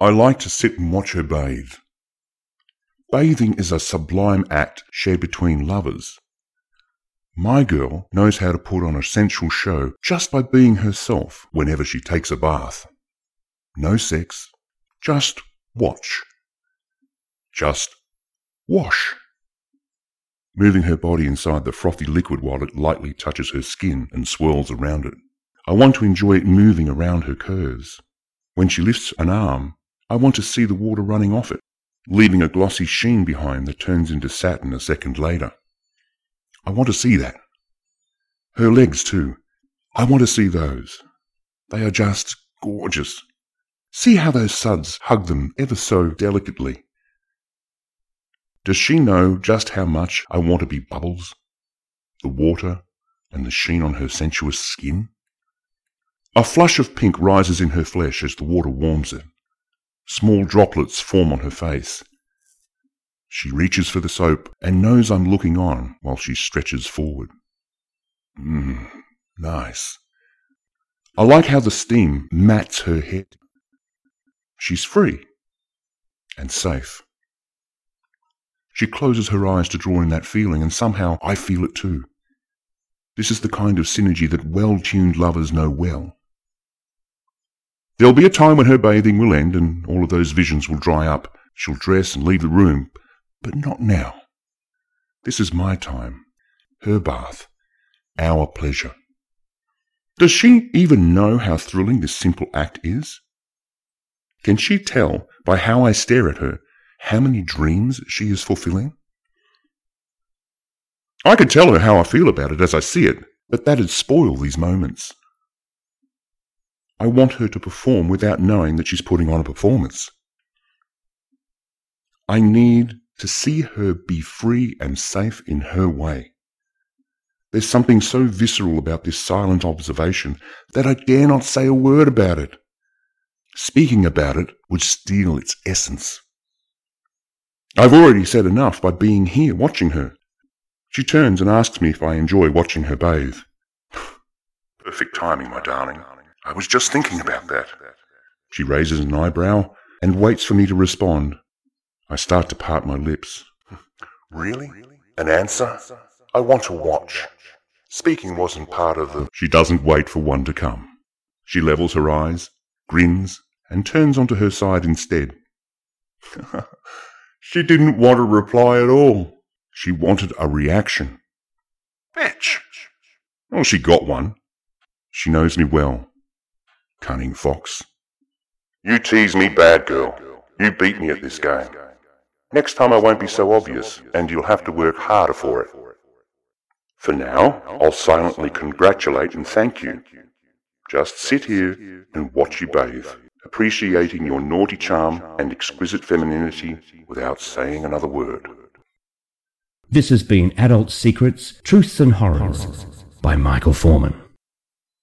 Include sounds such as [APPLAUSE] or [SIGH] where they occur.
I like to sit and watch her bathe. Bathing is a sublime act shared between lovers. My girl knows how to put on a sensual show just by being herself whenever she takes a bath. No sex, just watch. Just wash. Moving her body inside the frothy liquid while it lightly touches her skin and swirls around it. I want to enjoy it moving around her curves. When she lifts an arm, I want to see the water running off it, leaving a glossy sheen behind that turns into satin a second later. I want to see that. Her legs, too. I want to see those. They are just gorgeous. See how those suds hug them ever so delicately. Does she know just how much I want to be bubbles? The water and the sheen on her sensuous skin? A flush of pink rises in her flesh as the water warms it. Small droplets form on her face. She reaches for the soap and knows I'm looking on while she stretches forward. Mmm, nice. I like how the steam mats her head. She's free and safe. She closes her eyes to draw in that feeling, and somehow I feel it too. This is the kind of synergy that well tuned lovers know well. There'll be a time when her bathing will end and all of those visions will dry up. She'll dress and leave the room, but not now. This is my time, her bath, our pleasure. Does she even know how thrilling this simple act is? Can she tell by how I stare at her how many dreams she is fulfilling? I could tell her how I feel about it as I see it, but that'd spoil these moments. I want her to perform without knowing that she's putting on a performance. I need to see her be free and safe in her way. There's something so visceral about this silent observation that I dare not say a word about it. Speaking about it would steal its essence. I've already said enough by being here watching her. She turns and asks me if I enjoy watching her bathe. [SIGHS] Perfect timing, my darling. I was just thinking about that. She raises an eyebrow and waits for me to respond. I start to part my lips. [LAUGHS] Really? An answer? I want to watch. Speaking wasn't part of the. She doesn't wait for one to come. She levels her eyes, grins, and turns onto her side instead. [LAUGHS] she didn't want a reply at all. She wanted a reaction. Bitch! Well, she got one. She knows me well cunning fox. You tease me bad, girl. You beat me at this game. Next time I won't be so obvious, and you'll have to work harder for it. For now, I'll silently congratulate and thank you. Just sit here and watch you bathe, appreciating your naughty charm and exquisite femininity without saying another word. This has been Adult Secrets, Truths and Horrors by Michael Foreman.